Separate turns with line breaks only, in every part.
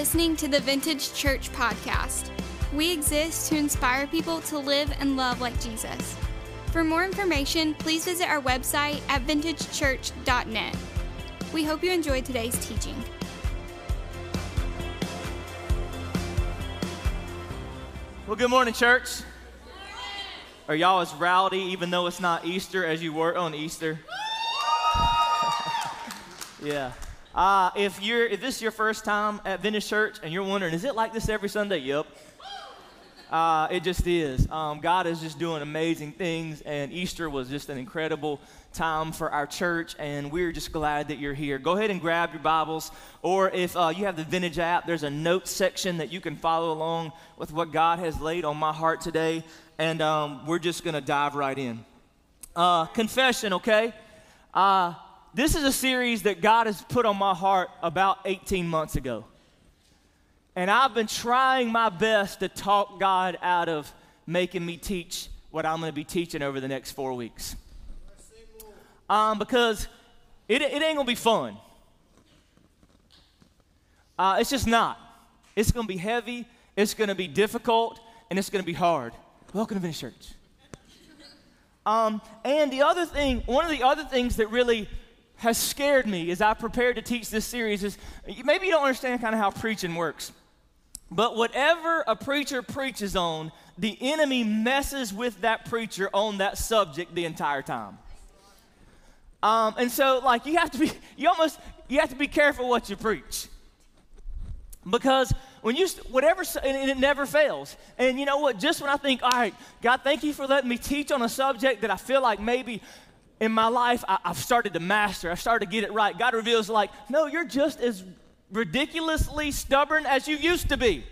listening to the Vintage Church podcast. We exist to inspire people to live and love like Jesus. For more information, please visit our website at vintagechurch.net. We hope you enjoyed today's teaching.
Well, good morning, church. Are y'all as rowdy, even though it's not Easter, as you were on Easter? yeah. Uh, if you're if this is your first time at Vintage Church and you're wondering, is it like this every Sunday? Yep. Uh, it just is. Um, God is just doing amazing things, and Easter was just an incredible time for our church, and we're just glad that you're here. Go ahead and grab your Bibles, or if uh, you have the Vintage app, there's a notes section that you can follow along with what God has laid on my heart today, and um, we're just going to dive right in. Uh, confession, okay? This is a series that God has put on my heart about 18 months ago. And I've been trying my best to talk God out of making me teach what I'm going to be teaching over the next four weeks. Um, because it, it ain't going to be fun. Uh, it's just not. It's going to be heavy, it's going to be difficult, and it's going to be hard. Welcome to Vintage Church. Um, and the other thing, one of the other things that really has scared me as I prepared to teach this series is maybe you don't understand kind of how preaching works. But whatever a preacher preaches on, the enemy messes with that preacher on that subject the entire time. Um, and so, like, you have to be, you almost, you have to be careful what you preach. Because when you, whatever, and it never fails. And you know what? Just when I think, all right, God, thank you for letting me teach on a subject that I feel like maybe in my life I, have started to master, I've started to get it right. God reveals, like, no, you're just as ridiculously stubborn as you used to be.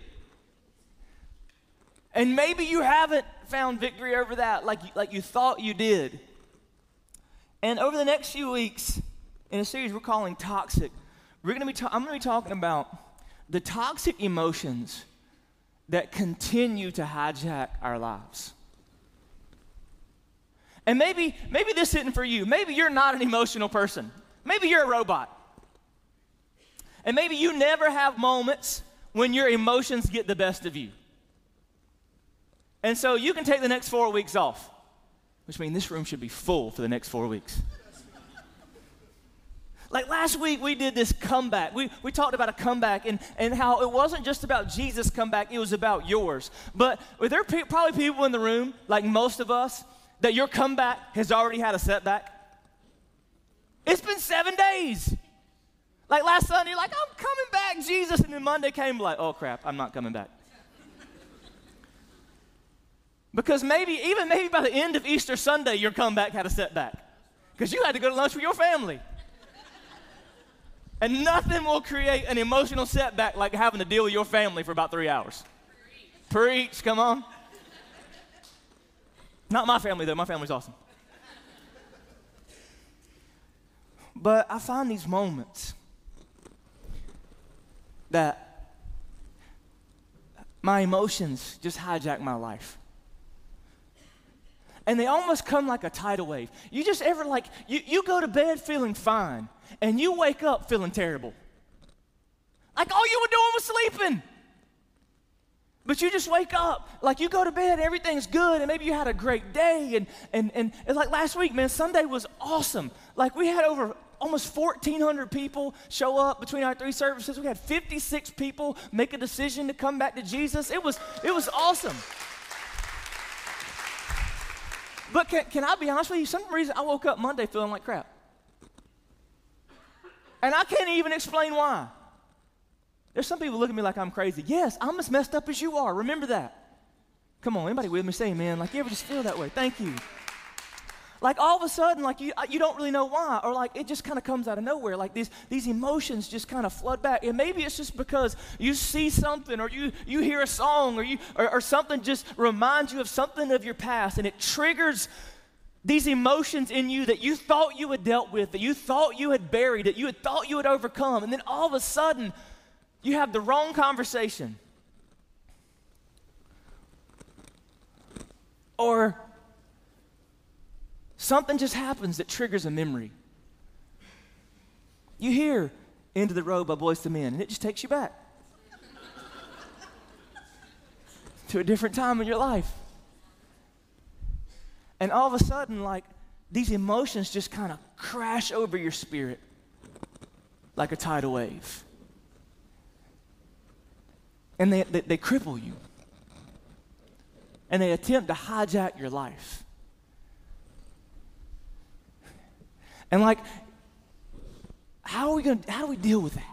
And maybe you haven't found victory over that like, like you thought you did. And over the next few weeks, in a series we're calling Toxic, we're gonna be ta- I'm going to be talking about the toxic emotions that continue to hijack our lives. And maybe, maybe this isn't for you. Maybe you're not an emotional person. Maybe you're a robot. And maybe you never have moments when your emotions get the best of you. And so you can take the next four weeks off, which means this room should be full for the next four weeks. Like last week, we did this comeback. We, we talked about a comeback and, and how it wasn't just about Jesus' comeback, it was about yours. But are there pe- probably people in the room, like most of us, that your comeback has already had a setback? It's been seven days. Like last Sunday, like, I'm coming back, Jesus. And then Monday came, like, oh crap, I'm not coming back. because maybe, even maybe by the end of Easter Sunday, your comeback had a setback. Because you had to go to lunch with your family. and nothing will create an emotional setback like having to deal with your family for about three hours. Preach, Preach come on. Not my family, though. My family's awesome. But I find these moments that my emotions just hijack my life. And they almost come like a tidal wave. You just ever like, you, you go to bed feeling fine, and you wake up feeling terrible. Like all you were doing was sleeping. But you just wake up, like you go to bed, everything's good, and maybe you had a great day. And, and, and, and like last week, man, Sunday was awesome. Like we had over almost 1,400 people show up between our three services. We had 56 people make a decision to come back to Jesus. It was, it was awesome. But can, can I be honest with you? Some reason I woke up Monday feeling like crap. And I can't even explain why. There's some people looking at me like I'm crazy. Yes, I'm as messed up as you are. Remember that. Come on, anybody with me? Say, man, like you ever just feel that way? Thank you. Like all of a sudden, like you, uh, you don't really know why, or like it just kind of comes out of nowhere. Like these, these emotions just kind of flood back. And maybe it's just because you see something, or you, you hear a song, or, you, or, or something just reminds you of something of your past, and it triggers these emotions in you that you thought you had dealt with, that you thought you had buried, that you had thought you had overcome. And then all of a sudden, you have the wrong conversation. Or Something just happens that triggers a memory. You hear End of the Road by Boyz II Men, and it just takes you back. to a different time in your life. And all of a sudden, like, these emotions just kind of crash over your spirit like a tidal wave. And they, they, they cripple you. And they attempt to hijack your life. And like, how are we going to, how do we deal with that?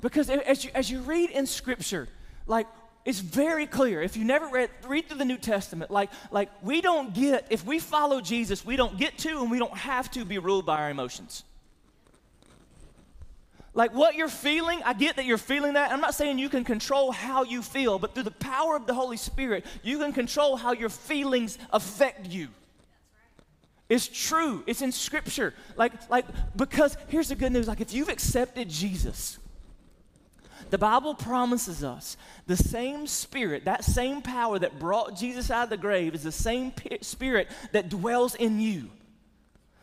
Because as you, as you read in Scripture, like, it's very clear. If you never read, read through the New Testament, like, like we don't get, if we follow Jesus, we don't get to and we don't have to be ruled by our emotions. Like what you're feeling, I get that you're feeling that. I'm not saying you can control how you feel, but through the power of the Holy Spirit, you can control how your feelings affect you. It's true. It's in scripture. Like, like, because here's the good news. Like, if you've accepted Jesus, the Bible promises us the same spirit, that same power that brought Jesus out of the grave is the same spirit that dwells in you.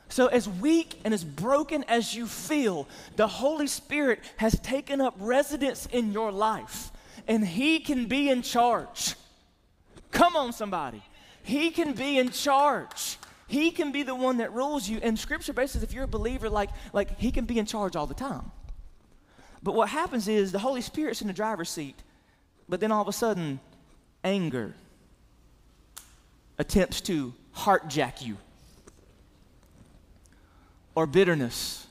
So, as weak and as broken as you feel, the Holy Spirit has taken up residence in your life, and He can be in charge. Come on, somebody. He can be in charge. He can be the one that rules you. And scripture basis, if you're a believer, like, like he can be in charge all the time. But what happens is the Holy Spirit's in the driver's seat, but then all of a sudden, anger attempts to heartjack you, or bitterness,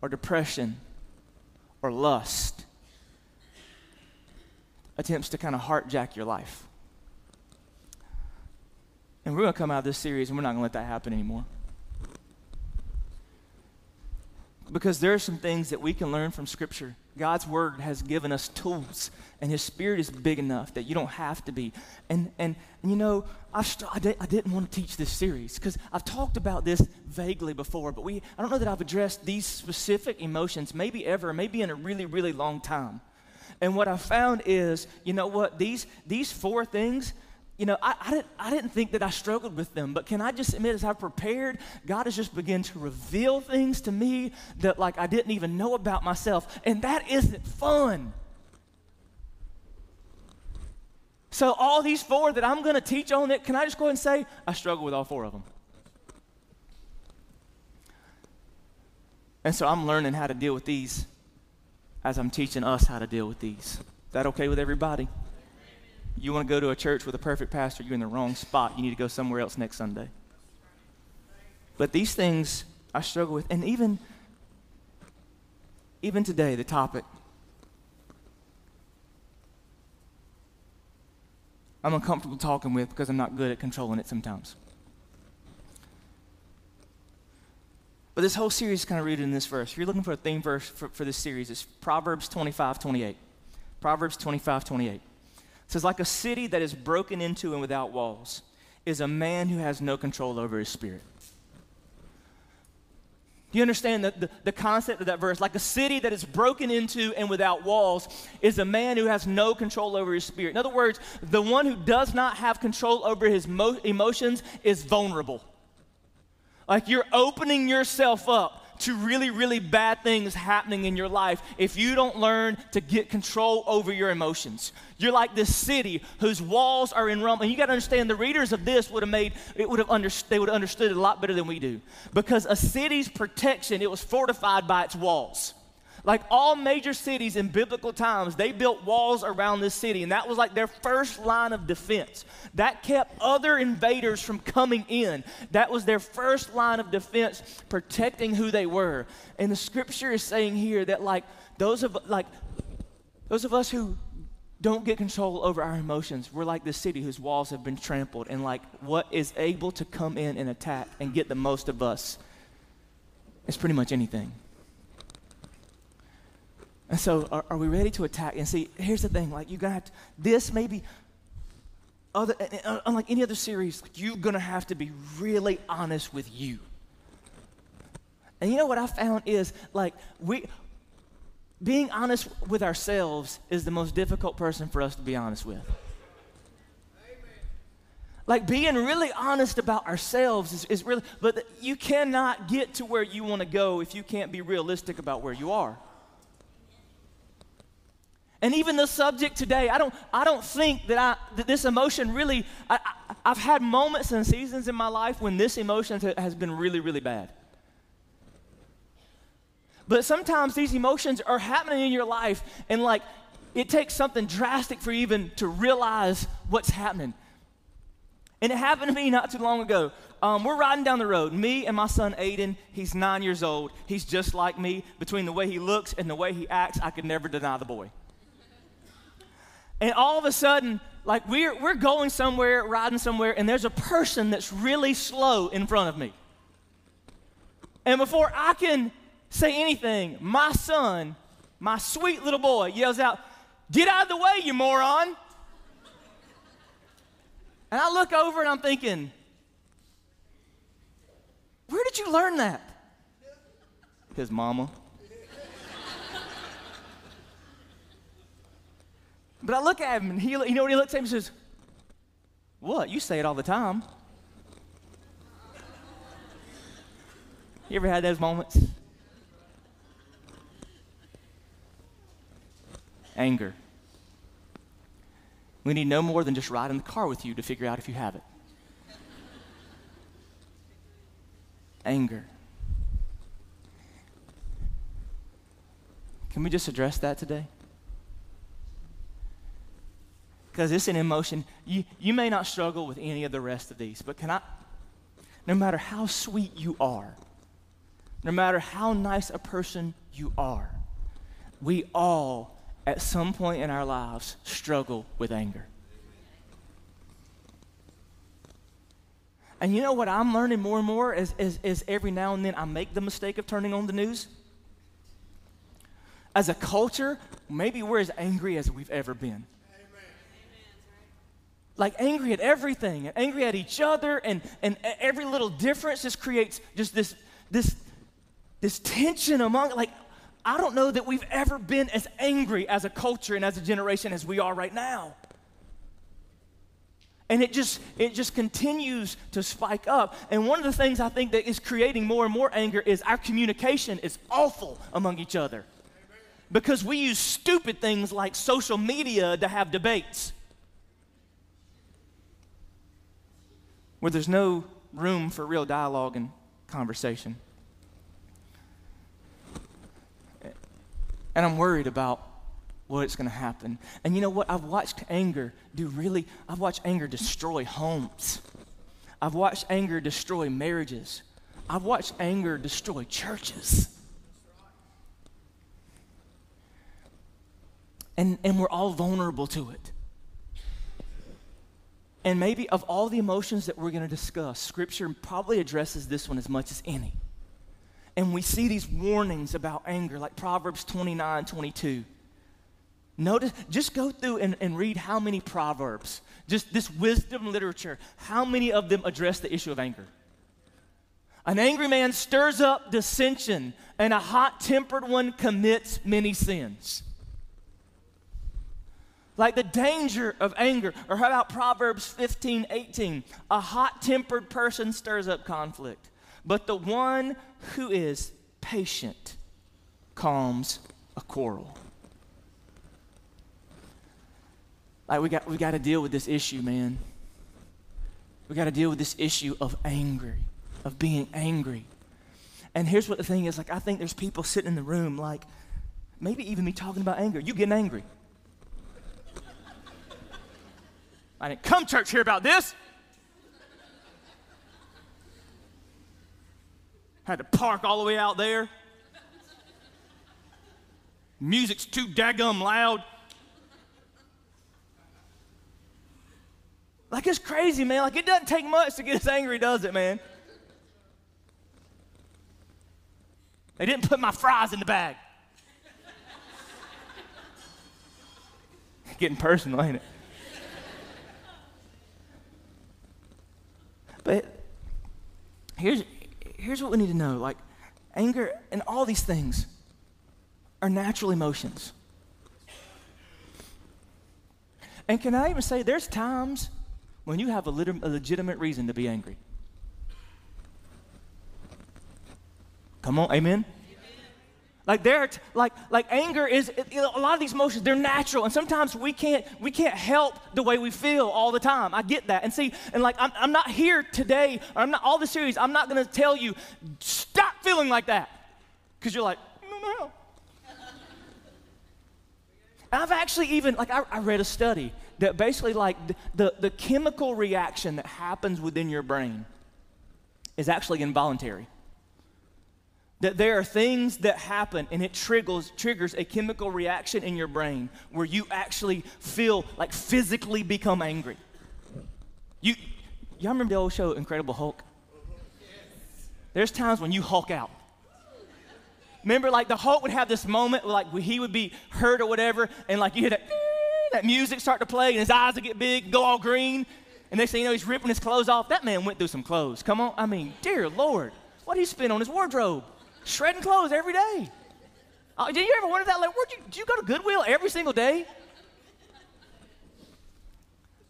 or depression, or lust attempts to kind of heartjack your life. And we're going to come out of this series and we're not going to let that happen anymore. Because there are some things that we can learn from Scripture. God's Word has given us tools, and His Spirit is big enough that you don't have to be. And, and, and you know, I, st- I, I didn't want to teach this series because I've talked about this vaguely before, but we, I don't know that I've addressed these specific emotions, maybe ever, maybe in a really, really long time. And what I found is, you know what, these, these four things, you know, I, I, didn't, I didn't think that I struggled with them, but can I just admit, as I've prepared, God has just begun to reveal things to me that, like, I didn't even know about myself, and that isn't fun. So, all these four that I'm going to teach on it, can I just go ahead and say, I struggle with all four of them. And so, I'm learning how to deal with these as I'm teaching us how to deal with these. Is that okay with everybody? You want to go to a church with a perfect pastor, you're in the wrong spot. You need to go somewhere else next Sunday. But these things I struggle with. And even, even today, the topic I'm uncomfortable talking with because I'm not good at controlling it sometimes. But this whole series is kind of rooted in this verse. If you're looking for a theme verse for, for this series, it's Proverbs 25 28. Proverbs 25 28 says, like a city that is broken into and without walls is a man who has no control over his spirit. Do you understand the, the, concept of that verse? Like a city that is broken into and without walls is a man who has no control over his spirit. In other words, the one who does not have control over his mo- emotions is vulnerable. Like you're opening yourself up to really, really bad things happening in your life if you don't learn to get control over your emotions. You're like this city whose walls are in rumble. And you got to understand the readers of this would have made it would have under, they would have understood it a lot better than we do. Because a city's protection, it was fortified by its walls. Like all major cities in biblical times, they built walls around this city, and that was like their first line of defense. That kept other invaders from coming in. That was their first line of defense, protecting who they were. And the scripture is saying here that like those of like those of us who don't get control over our emotions. We're like this city whose walls have been trampled, and like what is able to come in and attack and get the most of us is pretty much anything. And so, are, are, we ready to attack? And see, here's the thing: like, have to, this maybe, other, uh, unlike any other series, you're gonna have to be really honest with you. And you know what I found is like we, being honest with ourselves is the most difficult person for us to be honest with. Like being really honest about ourselves is, is really, but you cannot get to where you want to go if you can't be realistic about where you are. And even the subject today, I don't, I don't think that, I, that this emotion really, I, I, have had moments and seasons in my life when this emotion has been really, really bad. But sometimes these emotions are happening in your life, and like it takes something drastic for you even to realize what's happening. And it happened to me not too long ago. Um, we're riding down the road, me and my son Aiden. He's nine years old. He's just like me. Between the way he looks and the way he acts, I could never deny the boy. And all of a sudden, like we're, we're going somewhere, riding somewhere, and there's a person that's really slow in front of me. And before I can say anything, my son, my sweet little boy, yells out, Get out of the way, you moron. And I look over and I'm thinking, Where did you learn that? His mama. But I look at him and he, you know what he looks at me and says, What? You say it all the time. You ever had those moments? Anger. We need no more than just ride in the car with you to figure out if you have it. Anger. Can we just address that today? Because it's an emotion. You, you may not struggle with any of the rest of these, but can I, no matter how sweet you are, no matter how nice a person you are, we all, at some point in our lives, struggle with anger. And you know what I'm learning more and more is, is, is every now and then I make the mistake of turning on the news? As a culture, maybe we're as angry as we've ever been like angry at everything and angry at each other and, and every little difference just creates just this this this tension among like i don't know that we've ever been as angry as a culture and as a generation as we are right now. And it just it just continues to spike up. And one of the things i think that is creating more and more anger is our communication is awful among each other. Because we use stupid things like social media to have debates where there's no room for real dialogue and conversation. And I'm worried about what's going to happen. And you know what? I've watched anger do really, I've watched anger destroy homes. I've watched anger destroy marriages. I've watched anger destroy churches. And, and we're all vulnerable to it. And maybe of all the emotions that we're going to discuss, Scripture probably addresses this one as much as any. And we see these warnings about anger, like Proverbs 29 22. Notice, just go through and, and read how many Proverbs, just this wisdom literature, how many of them address the issue of anger. An angry man stirs up dissension, and a hot tempered one commits many sins. Like the danger of anger. Or how about Proverbs 15, 18? A hot tempered person stirs up conflict, but the one who is patient calms a quarrel. Like we got we got to deal with this issue, man. We got to deal with this issue of angry, of being angry. And here's what the thing is like I think there's people sitting in the room like maybe even me talking about anger. You getting angry. I didn't come church hear about this. Had to park all the way out there. Music's too daggum loud. Like it's crazy, man. Like it doesn't take much to get us angry, does it, man? They didn't put my fries in the bag. Getting personal, ain't it? But here's, here's what we need to know like, anger and all these things are natural emotions. And can I even say, there's times when you have a, lit- a legitimate reason to be angry. Come on, amen? Like they're like like anger is you know, a lot of these emotions they're natural and sometimes we can't we can't help the way we feel all the time. I get that. And see and like I'm, I'm not here today or I'm not all the series I'm not going to tell you stop feeling like that because you're like no no. I've actually even like I, I read a study that basically like the, the the chemical reaction that happens within your brain is actually involuntary that there are things that happen and it triggers, triggers a chemical reaction in your brain where you actually feel like physically become angry. You, y'all remember the old show Incredible Hulk? There's times when you hulk out. Remember, like the Hulk would have this moment, like he would be hurt or whatever, and like you hear that, that music start to play, and his eyes would get big, go all green, and they say, you know, he's ripping his clothes off. That man went through some clothes. Come on, I mean, dear Lord, what did he spend on his wardrobe? Shredding clothes every day. Uh, did you ever wonder that? Like, where'd you, did you go to Goodwill every single day?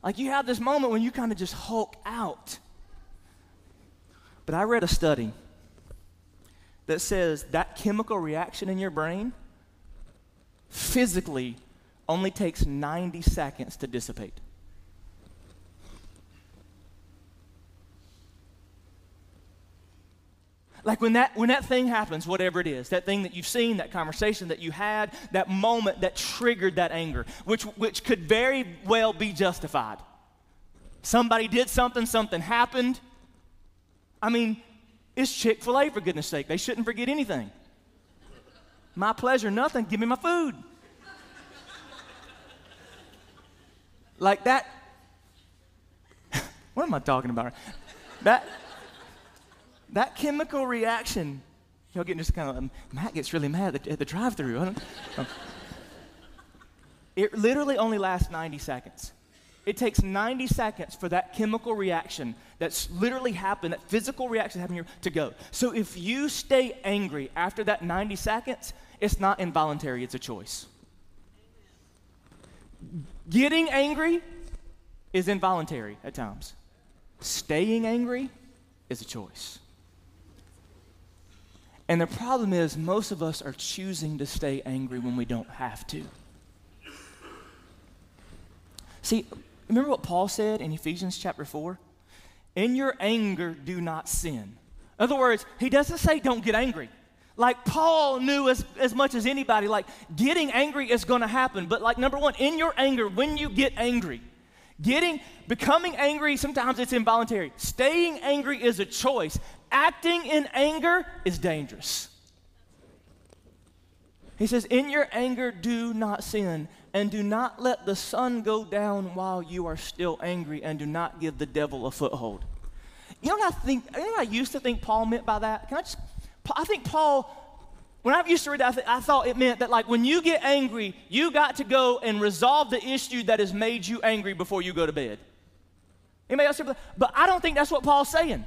Like, you have this moment when you kind of just hulk out. But I read a study that says that chemical reaction in your brain physically only takes 90 seconds to dissipate. Like when that, when that thing happens, whatever it is, that thing that you've seen, that conversation that you had, that moment that triggered that anger, which, which could very well be justified. Somebody did something, something happened. I mean, it's Chick fil A, for goodness sake. They shouldn't forget anything. My pleasure, nothing. Give me my food. like that. what am I talking about? That that chemical reaction, y'all getting just kind of, um, Matt gets really mad at the, the drive through. Um, it literally only lasts 90 seconds. It takes 90 seconds for that chemical reaction that's literally happened, that physical reaction happening here, to go. So if you stay angry after that 90 seconds, it's not involuntary, it's a choice. Getting angry is involuntary at times. Staying angry is a choice. And the problem is, most of us are choosing to stay angry when we don't have to. See, remember what Paul said in Ephesians chapter 4? In your anger, do not sin. In other words, he doesn't say don't get angry. Like Paul knew as, as much as anybody, like getting angry is going to happen. But, like, number one, in your anger, when you get angry, Getting, becoming angry, sometimes it's involuntary. Staying angry is a choice. Acting in anger is dangerous. He says, In your anger, do not sin, and do not let the sun go down while you are still angry, and do not give the devil a foothold. You know what I think? You know what I used to think Paul meant by that? Can I just? I think Paul, when I used to read that, I, th- I thought it meant that like when you get angry, you got to go and resolve the issue that has made you angry before you go to bed. Anybody else? But I don't think that's what Paul's saying.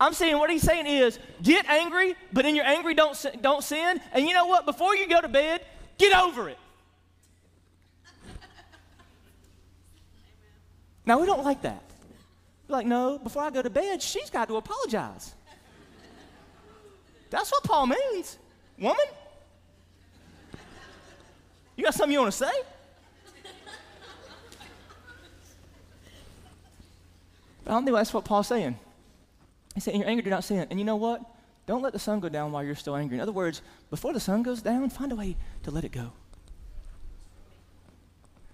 I'm saying what he's saying is get angry, but in your angry don't don't sin. And you know what? Before you go to bed, get over it. now we don't like that. We're like, no, before I go to bed, she's got to apologize. That's what Paul means. Woman? You got something you want to say? I don't think that's what Paul's saying. He said, In your anger, do not sin. And you know what? Don't let the sun go down while you're still angry. In other words, before the sun goes down, find a way to let it go.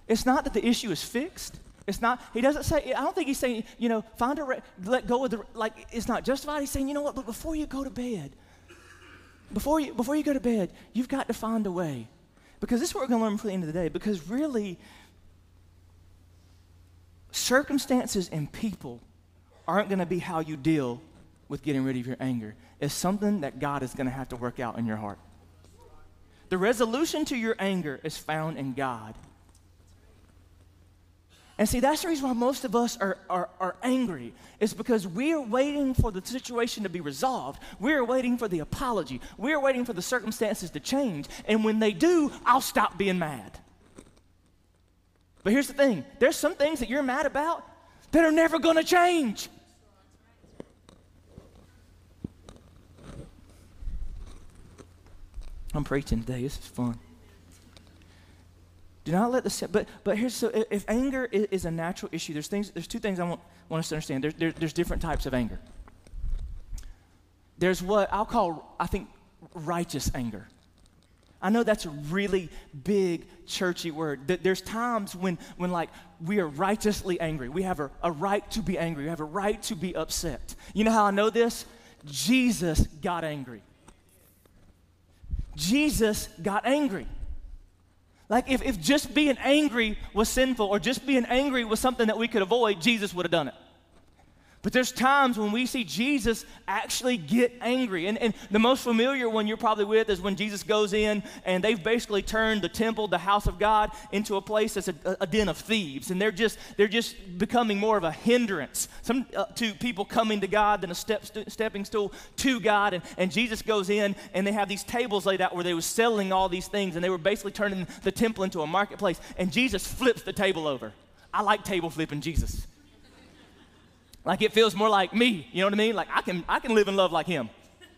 It's not that the issue is fixed. It's not, he doesn't say, I don't think he's saying, you know, find a, re- let go of the, like, it's not justified. He's saying, you know what, but before you go to bed, before you, before you go to bed, you've got to find a way. Because this is what we're going to learn for the end of the day. Because really, circumstances and people aren't going to be how you deal with getting rid of your anger. is something that God is going to have to work out in your heart. The resolution to your anger is found in God. And see, that's the reason why most of us are, are, are angry, is because we're waiting for the situation to be resolved. We're waiting for the apology. We're waiting for the circumstances to change. And when they do, I'll stop being mad. But here's the thing there's some things that you're mad about that are never going to change. I'm preaching today. This is fun. Do not let the but but here's so if anger is, a natural issue, there's things there's two things I want, want us to understand. There, there, there's different types of anger. There's what I'll call I think righteous anger. I know that's a really big churchy word. There's times when, when like we are righteously angry. We have a, a right to be angry. We have a right to be upset. You know how I know this? Jesus got angry. Jesus got angry. Like if, if just being angry was sinful or just being angry was something that we could avoid, Jesus would have done it. But there's times when we see Jesus actually get angry. And, and the most familiar one you're probably with is when Jesus goes in and they've basically turned the temple, the house of God, into a place that's a, a den of thieves. And they're just, they're just becoming more of a hindrance some, uh, to people coming to God than a step, st- stepping stool to God. And, and Jesus goes in and they have these tables laid out where they were selling all these things and they were basically turning the temple into a marketplace. And Jesus flips the table over. I like table flipping Jesus. Like it feels more like me, you know what I mean? Like I can, I can live and love like him.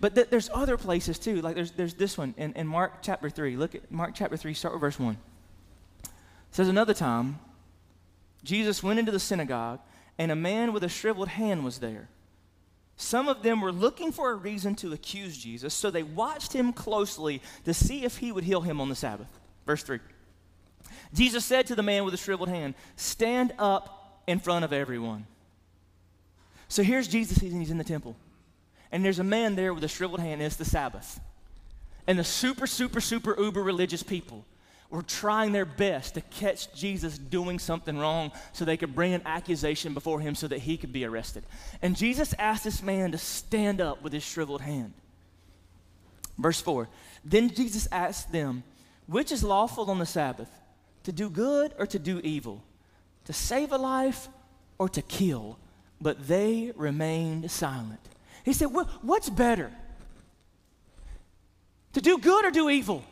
but th- there's other places too. Like there's, there's this one in, in Mark chapter 3. Look at Mark chapter 3, start with verse 1. It says, Another time, Jesus went into the synagogue, and a man with a shriveled hand was there. Some of them were looking for a reason to accuse Jesus, so they watched him closely to see if he would heal him on the Sabbath. Verse 3. Jesus said to the man with the shriveled hand, Stand up in front of everyone. So here's Jesus, and he's in the temple. And there's a man there with a shriveled hand, and it's the Sabbath. And the super, super, super uber religious people were trying their best to catch Jesus doing something wrong so they could bring an accusation before him so that he could be arrested. And Jesus asked this man to stand up with his shriveled hand. Verse 4 Then Jesus asked them, Which is lawful on the Sabbath? To do good or to do evil, to save a life or to kill. But they remained silent. He said, What's better? To do good or do evil?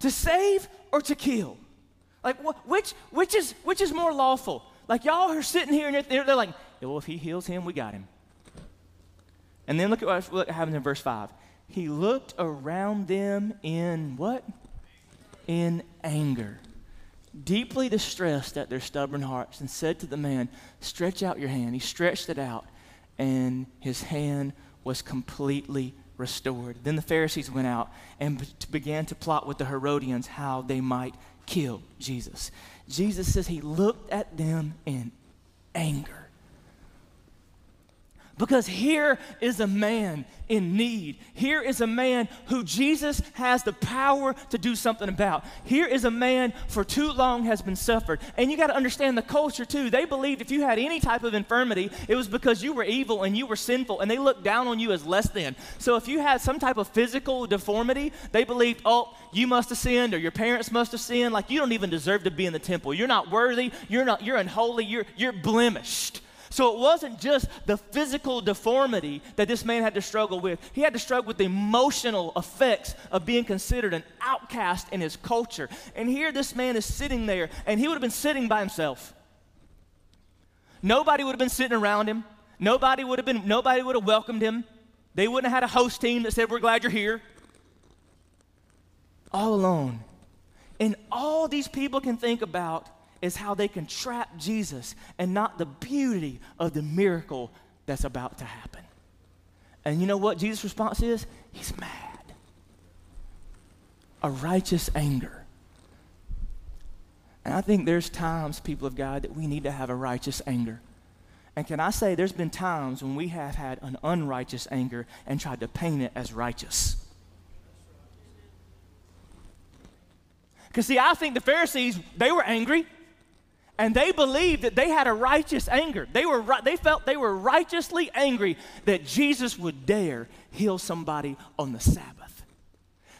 To save or to kill? Like, which, which, is, which is more lawful? Like, y'all are sitting here and they're, they're like, well, if he heals him, we got him. And then look at what, what happens in verse 5. He looked around them in what? In anger deeply distressed at their stubborn hearts, and said to the man, Stretch out your hand. He stretched it out, and his hand was completely restored. Then the Pharisees went out and began to plot with the Herodians how they might kill Jesus. Jesus says he looked at them in anger. Because here is a man in need. Here is a man who Jesus has the power to do something about. Here is a man for too long has been suffered. And you got to understand the culture too. They believed if you had any type of infirmity, it was because you were evil and you were sinful and they looked down on you as less than. So if you had some type of physical deformity, they believed, oh, you must have sinned or your parents must have sinned. Like you don't even deserve to be in the temple. You're not worthy. You're not, you're unholy. You're, you're blemished. So it wasn't just the physical deformity that this man had to struggle with. He had to struggle with the emotional effects of being considered an outcast in his culture. And here this man is sitting there, and he would have been sitting by himself. Nobody would have been sitting around him. Nobody would have been, nobody would have welcomed him. They wouldn't have had a host team that said, We're glad you're here. All alone. And all these people can think about is how they can trap Jesus and not the beauty of the miracle that's about to happen. And you know what Jesus' response is? He's mad. A righteous anger. And I think there's times, people of God, that we need to have a righteous anger. And can I say, there's been times when we have had an unrighteous anger and tried to paint it as righteous. Because, see, I think the Pharisees, they were angry and they believed that they had a righteous anger. They, were, they felt they were righteously angry that Jesus would dare heal somebody on the Sabbath.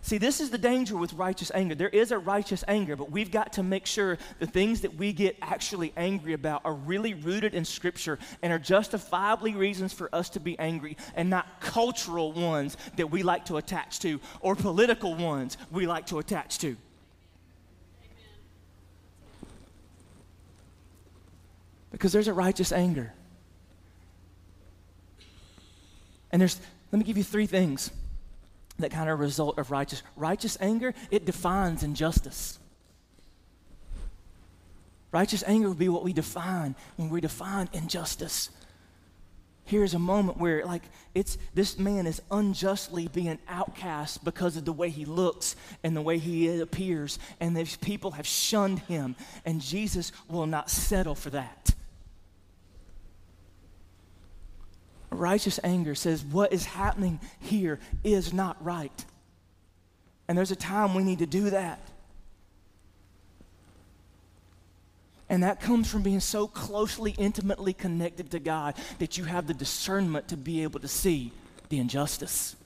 See, this is the danger with righteous anger. There is a righteous anger, but we've got to make sure the things that we get actually angry about are really rooted in Scripture and are justifiably reasons for us to be angry and not cultural ones that we like to attach to or political ones we like to attach to. Because there's a righteous anger. And there's, Let me give you three things that kind of result of righteous righteous anger it defines injustice. Righteous anger would be what we define when we define injustice. Here's a moment where like it's this man is unjustly being outcast because of the way he looks and the way he appears and these people have shunned him and jesus will not settle for that righteous anger says what is happening here is not right. And there's a time we need to do that. And that comes from being so closely, intimately connected to God that you have the discernment to be able to see the injustice.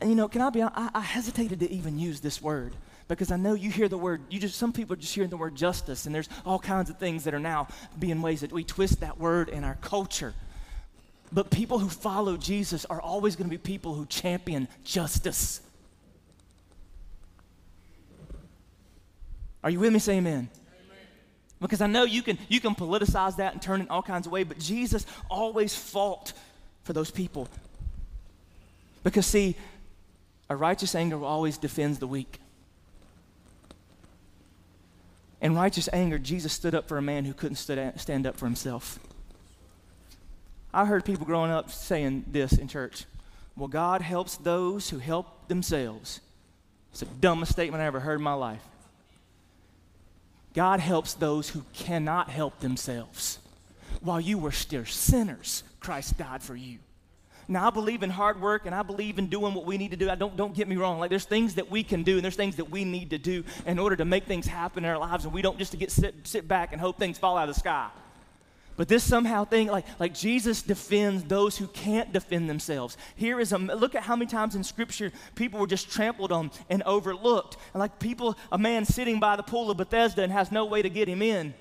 And you know, can I be honest? I, I hesitated to even use this word because I know you hear the word, you just, some people are just hearing the word justice, and there's all kinds of things that are now being ways that we twist that word in our culture. But people who follow Jesus are always going to be people who champion justice. Are you with me? Say amen. Because I know you can, you can politicize that and turn it all kinds of ways, but Jesus always fought for those people. Because, see, a righteous anger always defends the weak. In righteous anger, Jesus stood up for a man who couldn't stand up for himself. I heard people growing up saying this in church Well, God helps those who help themselves. It's the dumbest statement I ever heard in my life. God helps those who cannot help themselves. While you were still sinners, Christ died for you. Now, I believe in hard work and I believe in doing what we need to do. I don't, don't get me wrong. Like, there's things that we can do and there's things that we need to do in order to make things happen in our lives. And we don't just to get sit, sit back and hope things fall out of the sky. But this somehow thing, like, like Jesus defends those who can't defend themselves. Here is a look at how many times in Scripture people were just trampled on and overlooked. And like people, a man sitting by the pool of Bethesda and has no way to get him in.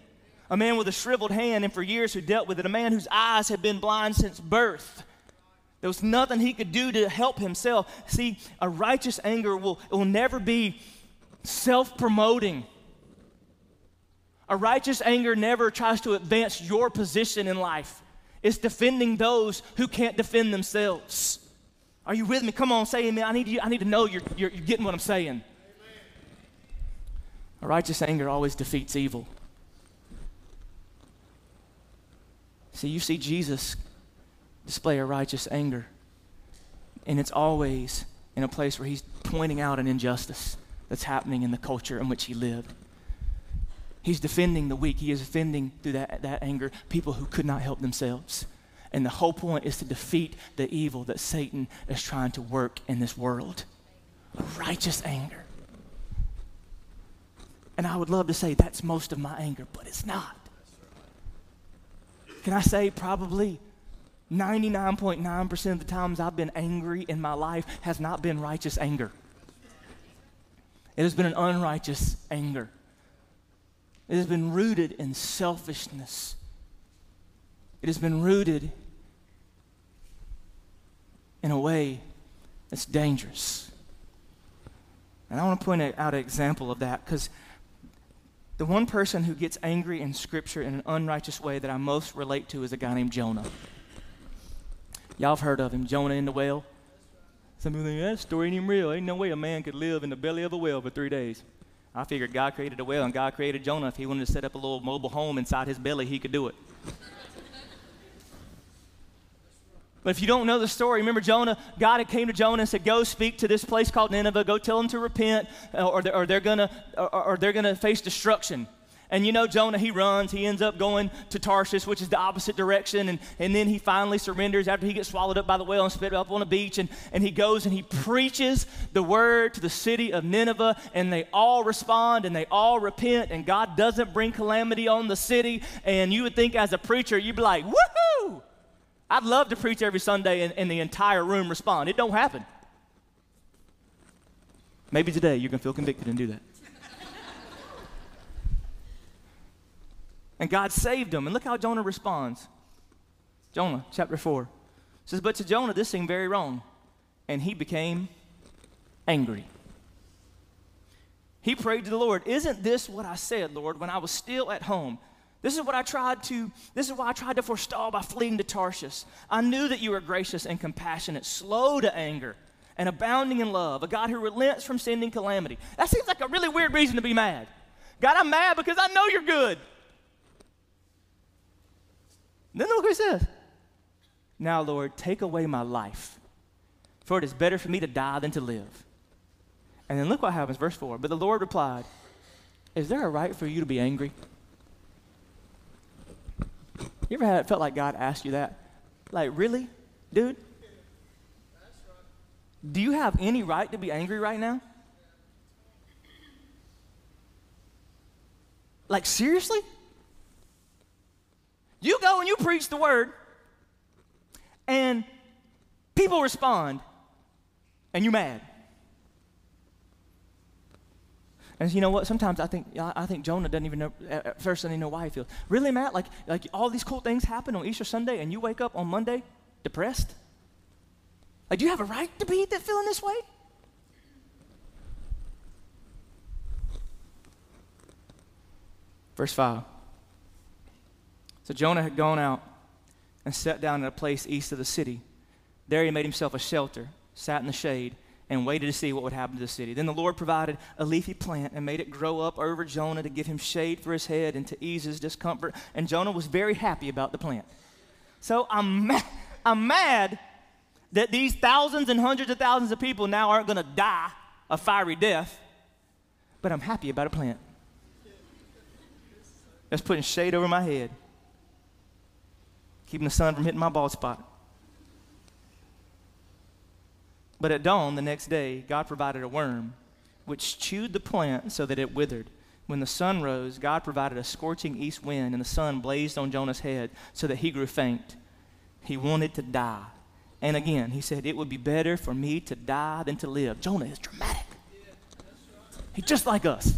A man with a shriveled hand and for years who dealt with it. A man whose eyes had been blind since birth. There was nothing he could do to help himself. See, a righteous anger will, will never be self promoting. A righteous anger never tries to advance your position in life. It's defending those who can't defend themselves. Are you with me? Come on, say amen. I need, you, I need to know you're, you're, you're getting what I'm saying. Amen. A righteous anger always defeats evil. See, you see Jesus display a righteous anger. And it's always in a place where he's pointing out an injustice that's happening in the culture in which he lived. He's defending the weak. He is defending through that, that anger people who could not help themselves. And the whole point is to defeat the evil that Satan is trying to work in this world. Righteous anger. And I would love to say that's most of my anger, but it's not. Can I say probably 99.9% of the times I've been angry in my life has not been righteous anger. It has been an unrighteous anger. It has been rooted in selfishness. It has been rooted in a way that's dangerous. And I want to point out an example of that because the one person who gets angry in Scripture in an unrighteous way that I most relate to is a guy named Jonah. Y'all have heard of him, Jonah in the whale. Some people think that story ain't even real. Ain't no way a man could live in the belly of a whale for three days. I figured God created a whale and God created Jonah. If he wanted to set up a little mobile home inside his belly, he could do it. But if you don't know the story, remember Jonah, God came to Jonah and said, Go speak to this place called Nineveh, go tell them to repent, uh, or they're, or they're gonna or, or they're gonna face destruction. And you know, Jonah, he runs. He ends up going to Tarshish, which is the opposite direction. And, and then he finally surrenders after he gets swallowed up by the whale and spit up on a beach. And, and he goes and he preaches the word to the city of Nineveh. And they all respond and they all repent. And God doesn't bring calamity on the city. And you would think, as a preacher, you'd be like, woohoo! I'd love to preach every Sunday and, and the entire room respond. It don't happen. Maybe today you can feel convicted and do that. And God saved him. And look how Jonah responds. Jonah, chapter 4. says, But to Jonah, this seemed very wrong. And he became angry. He prayed to the Lord, Isn't this what I said, Lord, when I was still at home? This is what I tried to, this is why I tried to forestall by fleeing to Tarshish. I knew that you were gracious and compassionate, slow to anger, and abounding in love, a God who relents from sending calamity. That seems like a really weird reason to be mad. God, I'm mad because I know you're good. Then look what he says. Now, Lord, take away my life, for it is better for me to die than to live. And then look what happens, verse 4. But the Lord replied, Is there a right for you to be angry? You ever had it felt like God asked you that? Like, really, dude? Do you have any right to be angry right now? Like, seriously? You go and you preach the word, and people respond, and you're mad. And you know what? Sometimes I think I think Jonah doesn't even know at first doesn't even know why he feels. Really, Matt? Like like all these cool things happen on Easter Sunday, and you wake up on Monday depressed. Like, do you have a right to be that feeling this way? Verse five. So Jonah had gone out and sat down in a place east of the city. There he made himself a shelter, sat in the shade and waited to see what would happen to the city. Then the Lord provided a leafy plant and made it grow up over Jonah to give him shade for his head and to ease his discomfort. And Jonah was very happy about the plant. So I'm, I'm mad that these thousands and hundreds of thousands of people now aren't going to die a fiery death, but I'm happy about a plant. That's putting shade over my head, keeping the sun from hitting my bald spot. But at dawn the next day, God provided a worm which chewed the plant so that it withered. When the sun rose, God provided a scorching east wind, and the sun blazed on Jonah's head so that he grew faint. He wanted to die. And again, he said, It would be better for me to die than to live. Jonah is dramatic. He's just like us.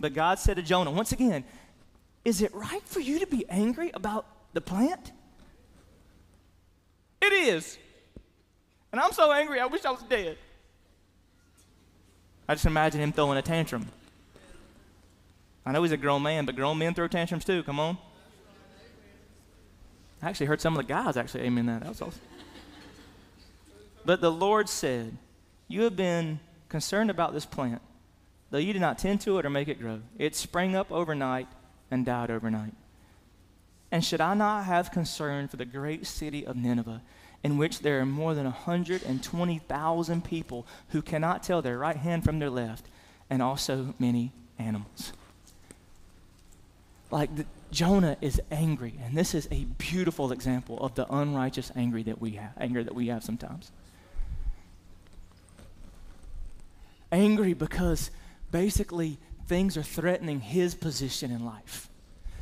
But God said to Jonah, once again, Is it right for you to be angry about the plant? It is. And I'm so angry, I wish I was dead. I just imagine him throwing a tantrum. I know he's a grown man, but grown men throw tantrums too. Come on. I actually heard some of the guys actually amen that. That was awesome. But the Lord said, You have been concerned about this plant, though you did not tend to it or make it grow. It sprang up overnight and died overnight. And should I not have concern for the great city of Nineveh, in which there are more than 120,000 people who cannot tell their right hand from their left, and also many animals? Like the, Jonah is angry, and this is a beautiful example of the unrighteous anger that we have, anger that we have sometimes. Angry because basically things are threatening his position in life.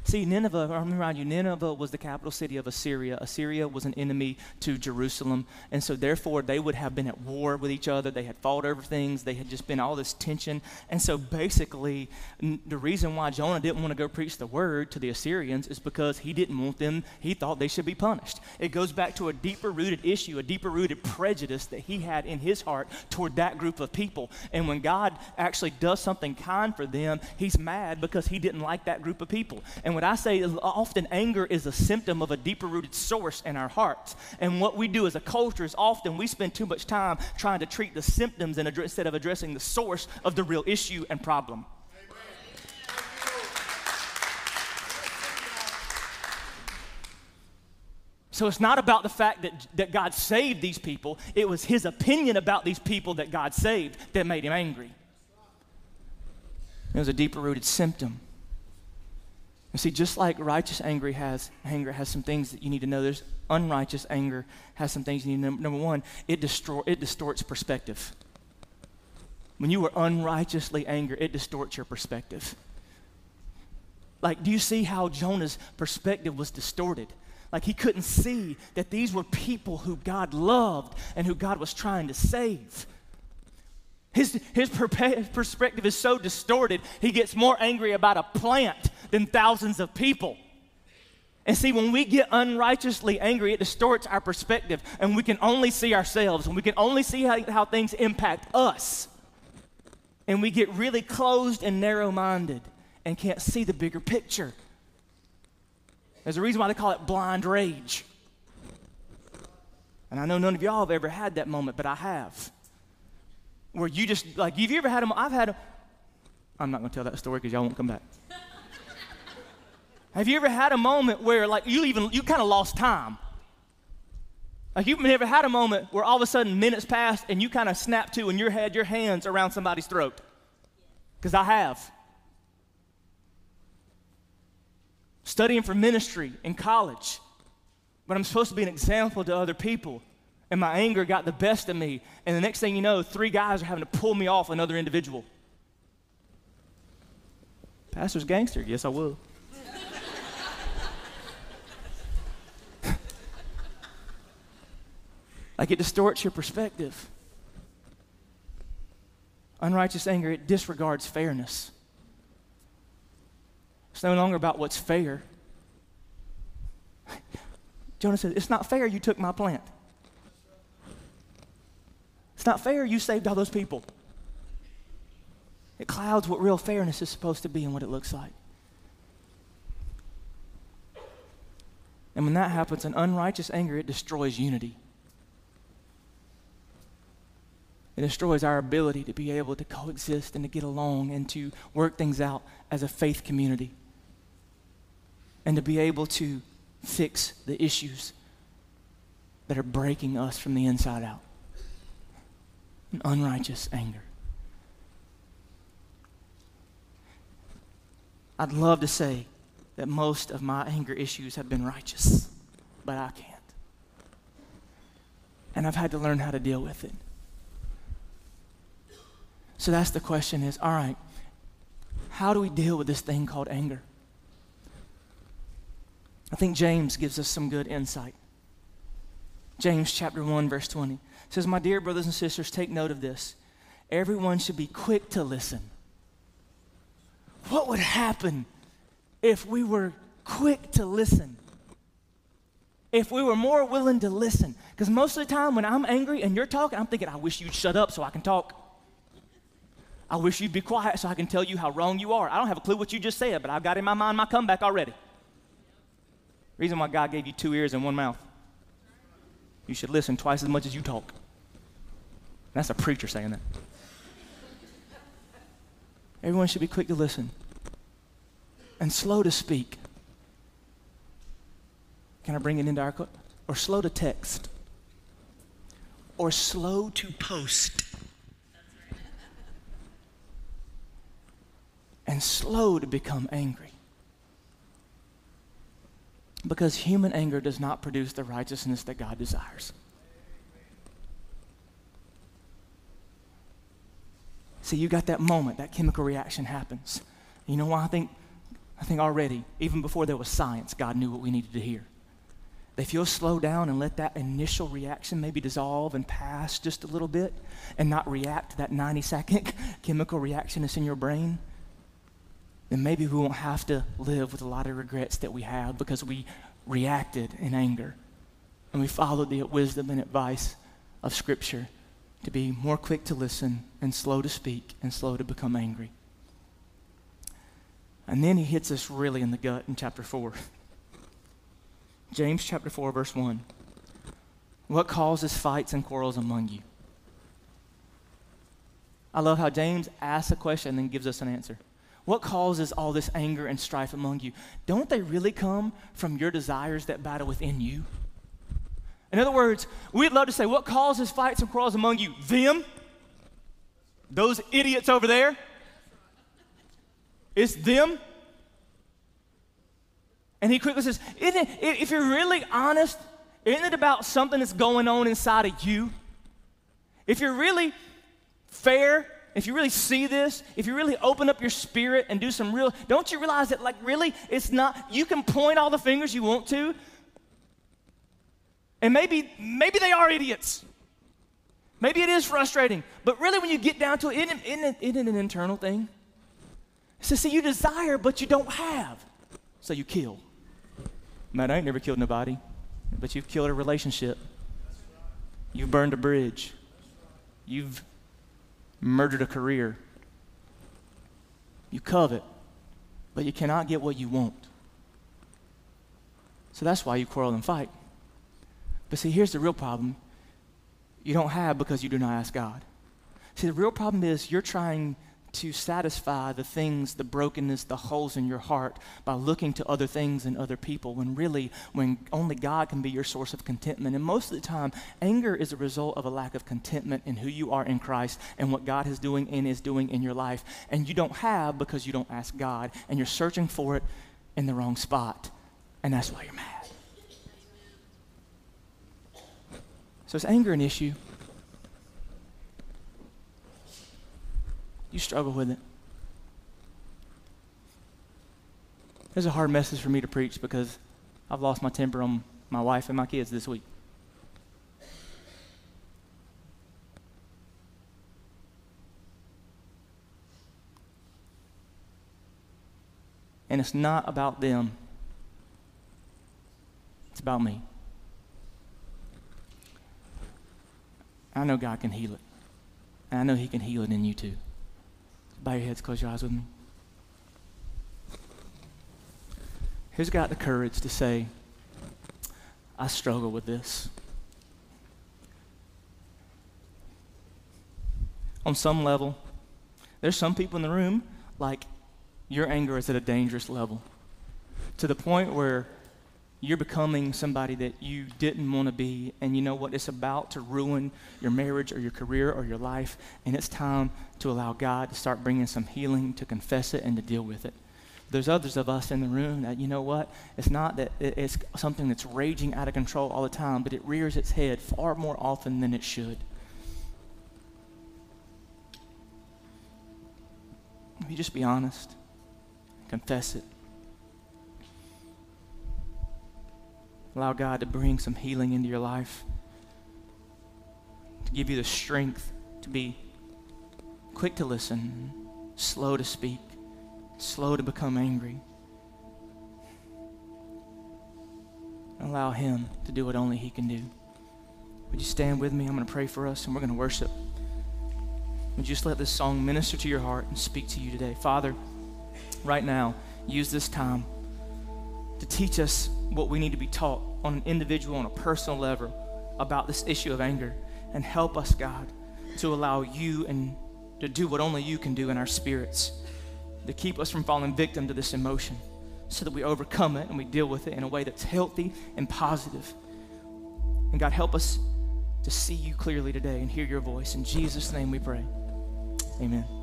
See, Nineveh, I remind you, Nineveh was the capital city of Assyria. Assyria was an enemy to Jerusalem. And so, therefore, they would have been at war with each other. They had fought over things. They had just been all this tension. And so, basically, n- the reason why Jonah didn't want to go preach the word to the Assyrians is because he didn't want them, he thought they should be punished. It goes back to a deeper rooted issue, a deeper rooted prejudice that he had in his heart toward that group of people. And when God actually does something kind for them, he's mad because he didn't like that group of people. And what I say is often anger is a symptom of a deeper rooted source in our hearts. And what we do as a culture is often we spend too much time trying to treat the symptoms instead of addressing the source of the real issue and problem. So it's not about the fact that, that God saved these people, it was his opinion about these people that God saved that made him angry. It was a deeper rooted symptom. You see, just like righteous anger has anger has some things that you need to know, there's unrighteous anger has some things you need to know. Number one, it destroy it distorts perspective. When you are unrighteously angry, it distorts your perspective. Like, do you see how Jonah's perspective was distorted? Like he couldn't see that these were people who God loved and who God was trying to save. His, his perspective is so distorted, he gets more angry about a plant than thousands of people. And see, when we get unrighteously angry, it distorts our perspective, and we can only see ourselves, and we can only see how, how things impact us. and we get really closed and narrow minded and can't see the bigger picture. There's a reason why they call it blind rage. And I know none of y'all have ever had that moment, but I have. Where you just, like, have you ever had them? I've had them. I'm not to tell that story because y'all won't come back. have you ever had a moment where, like, you even, you kind of lost time? Like, you've never had a moment where all of a sudden minutes passed and you kind of snapped to and you had your hands around somebody's throat? Because I have. Studying for ministry in college but I'm supposed to be an example to other people. And my anger got the best of me. And the next thing you know, three guys are having to pull me off another individual. Pastor's gangster. Yes, I will. like it distorts your perspective. Unrighteous anger, it disregards fairness. It's no longer about what's fair. Jonah says, It's not fair you took my plant. It's not fair you saved all those people. It clouds what real fairness is supposed to be and what it looks like. And when that happens, an unrighteous anger, it destroys unity. It destroys our ability to be able to coexist and to get along and to work things out as a faith community. And to be able to fix the issues that are breaking us from the inside out. An unrighteous anger. I'd love to say that most of my anger issues have been righteous, but I can't. And I've had to learn how to deal with it. So that's the question is, all right, how do we deal with this thing called anger? I think James gives us some good insight. James chapter 1 verse 20 says, "My dear brothers and sisters, take note of this. Everyone should be quick to listen." What would happen if we were quick to listen? If we were more willing to listen? Because most of the time when I'm angry and you're talking, I'm thinking, I wish you'd shut up so I can talk. I wish you'd be quiet so I can tell you how wrong you are. I don't have a clue what you just said, but I've got in my mind my comeback already. Reason why God gave you two ears and one mouth. You should listen twice as much as you talk. That's a preacher saying that. Everyone should be quick to listen and slow to speak. Can I bring it into our quote? or slow to text or slow to post and slow to become angry. Because human anger does not produce the righteousness that God desires. See, you got that moment, that chemical reaction happens. You know why I think I think already, even before there was science, God knew what we needed to hear. If you'll slow down and let that initial reaction maybe dissolve and pass just a little bit and not react to that 90 second chemical reaction that's in your brain, then maybe we won't have to live with a lot of regrets that we have because we reacted in anger and we followed the wisdom and advice of Scripture to be more quick to listen and slow to speak and slow to become angry. And then he hits us really in the gut in chapter 4. James chapter 4, verse 1. What causes fights and quarrels among you? I love how James asks a question and then gives us an answer. What causes all this anger and strife among you? Don't they really come from your desires that battle within you? In other words, we'd love to say, what causes fights and quarrels among you? Them? Those idiots over there? It's them? And he quickly says, isn't it, if you're really honest, isn't it about something that's going on inside of you? If you're really fair if you really see this, if you really open up your spirit and do some real, don't you realize that, like, really, it's not, you can point all the fingers you want to, and maybe, maybe they are idiots. Maybe it is frustrating, but really, when you get down to it, isn't, isn't, an internal thing? So, see, you desire, but you don't have, so you kill. Man, I ain't never killed nobody, but you've killed a relationship. You've burned a bridge. You've murdered a career. You covet, but you cannot get what you want. So that's why you quarrel and fight. But see, here's the real problem you don't have because you do not ask God. See, the real problem is you're trying to satisfy the things, the brokenness, the holes in your heart by looking to other things and other people when really, when only God can be your source of contentment. And most of the time, anger is a result of a lack of contentment in who you are in Christ and what God is doing and is doing in your life. And you don't have because you don't ask God and you're searching for it in the wrong spot. And that's why you're mad. So is anger an issue? You struggle with it. It's a hard message for me to preach because I've lost my temper on my wife and my kids this week. And it's not about them, it's about me. I know God can heal it. And I know He can heal it in you too. Bow your heads, close your eyes with me. Who's got the courage to say, I struggle with this? On some level, there's some people in the room, like, your anger is at a dangerous level to the point where you're becoming somebody that you didn't want to be. And you know what? It's about to ruin your marriage or your career or your life. And it's time to allow God to start bringing some healing, to confess it, and to deal with it. There's others of us in the room that, you know what? It's not that it's something that's raging out of control all the time, but it rears its head far more often than it should. If you just be honest, confess it. Allow God to bring some healing into your life, to give you the strength to be quick to listen, slow to speak, slow to become angry. Allow Him to do what only He can do. Would you stand with me? I'm going to pray for us and we're going to worship. Would you just let this song minister to your heart and speak to you today? Father, right now, use this time to teach us what we need to be taught on an individual, on a personal level about this issue of anger. And help us, God, to allow you and to do what only you can do in our spirits, to keep us from falling victim to this emotion so that we overcome it and we deal with it in a way that's healthy and positive. And God, help us to see you clearly today and hear your voice. In Jesus' name we pray. Amen.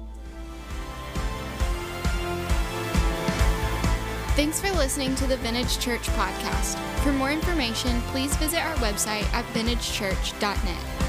Thanks for listening to the Vintage Church podcast. For more information, please visit our website at vintagechurch.net.